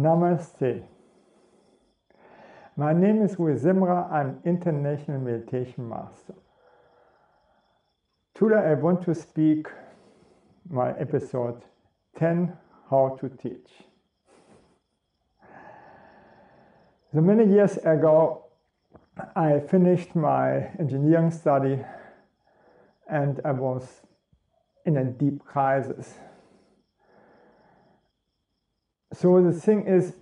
Namaste. My name is Rui Simra. I'm International Meditation Master. Today I want to speak my episode 10 How to Teach. So many years ago, I finished my engineering study and I was in a deep crisis. So the thing is,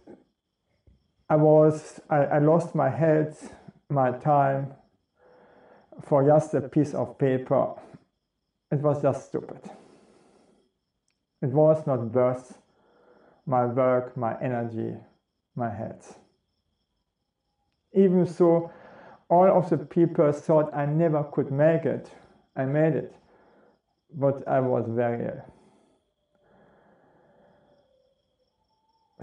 I was, I, I lost my head, my time for just a piece of paper. It was just stupid. It was not worth my work, my energy, my head. Even so, all of the people thought I never could make it. I made it, but I was very ill.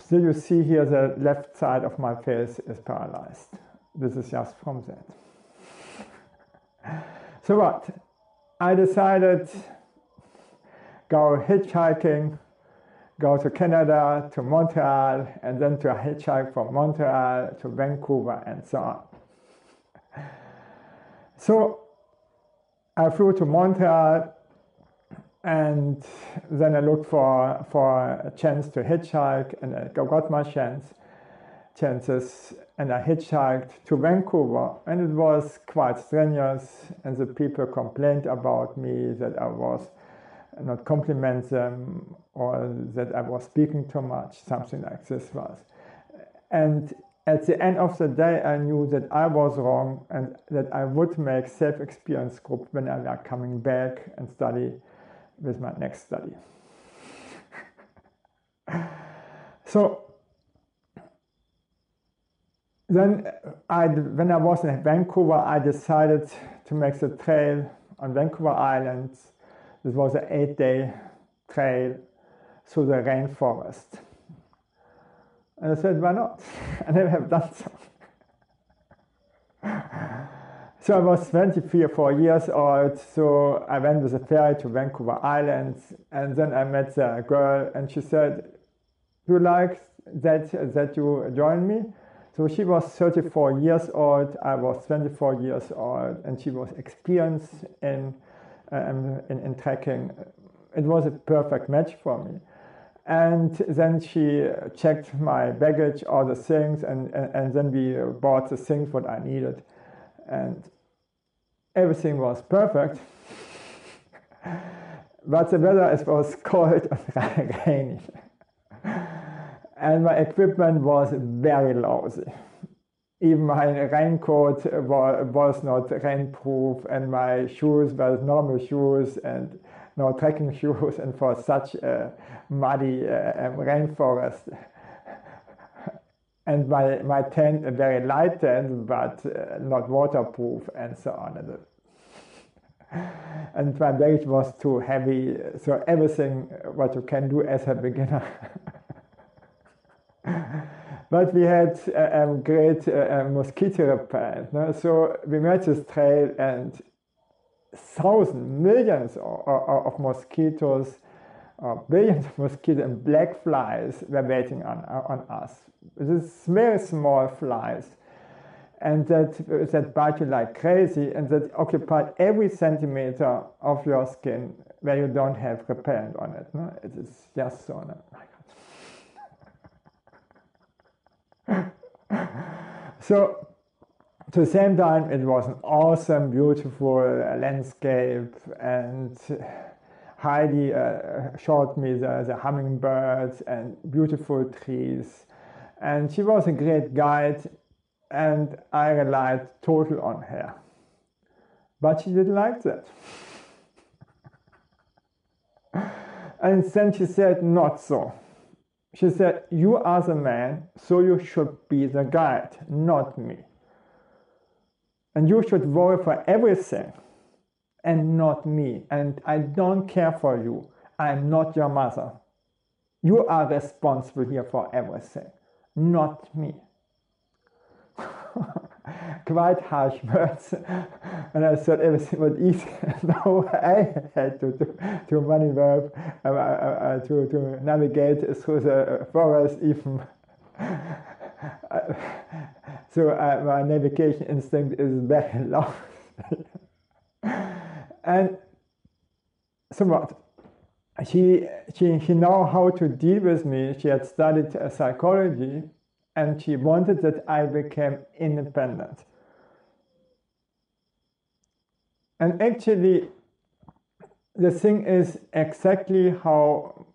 Still, you see here the left side of my face is paralyzed. This is just from that. so what? I decided go hitchhiking, go to Canada, to Montreal, and then to hitchhike from Montreal to Vancouver and so on. So I flew to Montreal and then I looked for, for a chance to hitchhike and I got my chance, chances and I hitchhiked to Vancouver and it was quite strenuous and the people complained about me that I was not compliment them or that I was speaking too much, something like this was. And at the end of the day, I knew that I was wrong and that I would make self-experience group when I were coming back and study with my next study. so then uh, I, when I was in Vancouver, I decided to make the trail on Vancouver Island. This was an eight-day trail through the rainforest. And I said, why not? I never have done so. so I was 23 or 4 years old, so I went with a ferry to Vancouver Island, and then I met a girl, and she said, do you like that, that you join me? So she was 34 years old, I was 24 years old, and she was experienced in, um, in, in trekking. It was a perfect match for me. And then she checked my baggage, all the things, and, and, and then we bought the things what I needed. And everything was perfect. but the weather was cold and rainy. and my equipment was very lousy. Even my raincoat was not rainproof, and my shoes were normal shoes, and no trekking shoes and for such a muddy uh, um, rainforest. And my, my tent, a very light tent, but uh, not waterproof and so on. And and my baggage was too heavy, so everything what you can do as a beginner. but we had a, uh, um, great uh, mosquito repellent. No? So we made this trail and thousands, millions of, of, of mosquitoes, uh, billions of mosquitoes and black flies were waiting on, on us. These very small flies and that, that bite you like crazy and that occupy every centimeter of your skin where you don't have repellent on it. No? It is just so. No? so to the same time, it was an awesome, beautiful landscape, and Heidi uh, showed me the, the hummingbirds and beautiful trees. And she was a great guide, and I relied total on her. But she didn't like that. and then she said, Not so. She said, You are the man, so you should be the guide, not me. And you should worry for everything and not me. And I don't care for you. I'm not your mother. You are responsible here for everything, not me. Quite harsh words. and I thought everything was easy. no, I had to, to, to maneuver, uh, uh, uh, to, to navigate through the forest even so uh, my navigation instinct is very low. And so what? She, she, she know how to deal with me. She had studied psychology and she wanted that I became independent. And actually, the thing is exactly how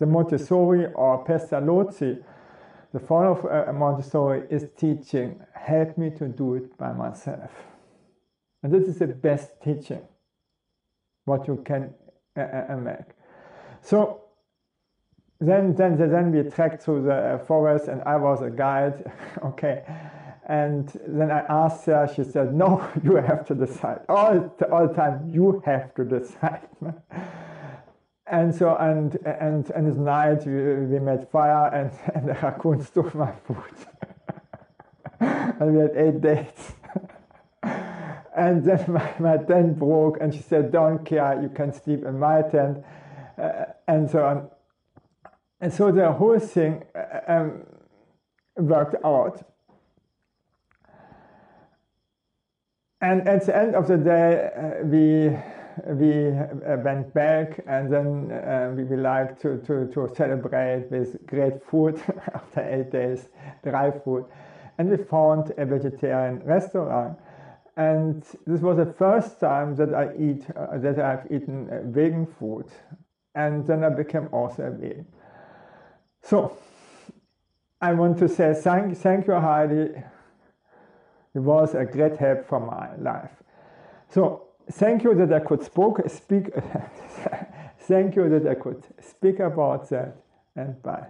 the Montessori or Pestalozzi, the founder of uh, Montessori, is teaching. Help me to do it by myself. And this is the best teaching, what you can uh, uh, make. So then, then, then we trekked through the forest, and I was a guide. okay. And then I asked her, she said, No, you have to decide. All, all the time, you have to decide. and so, and, and, and this night we, we made fire, and, and the raccoon stole my food. and we had eight days. And then my, my tent broke, and she said, Don't care, you can sleep in my tent. Uh, and so on. And so the whole thing uh, um, worked out. And at the end of the day, uh, we we uh, went back and then uh, we would like to, to, to celebrate with great food after eight days, dry food. And we found a vegetarian restaurant. And this was the first time that I eat, uh, that I've eaten uh, vegan food. And then I became also a vegan. So I want to say thank, thank you, Heidi. It was a great help for my life. So thank you that I could spoke, speak. thank you that I could speak about that, and bye.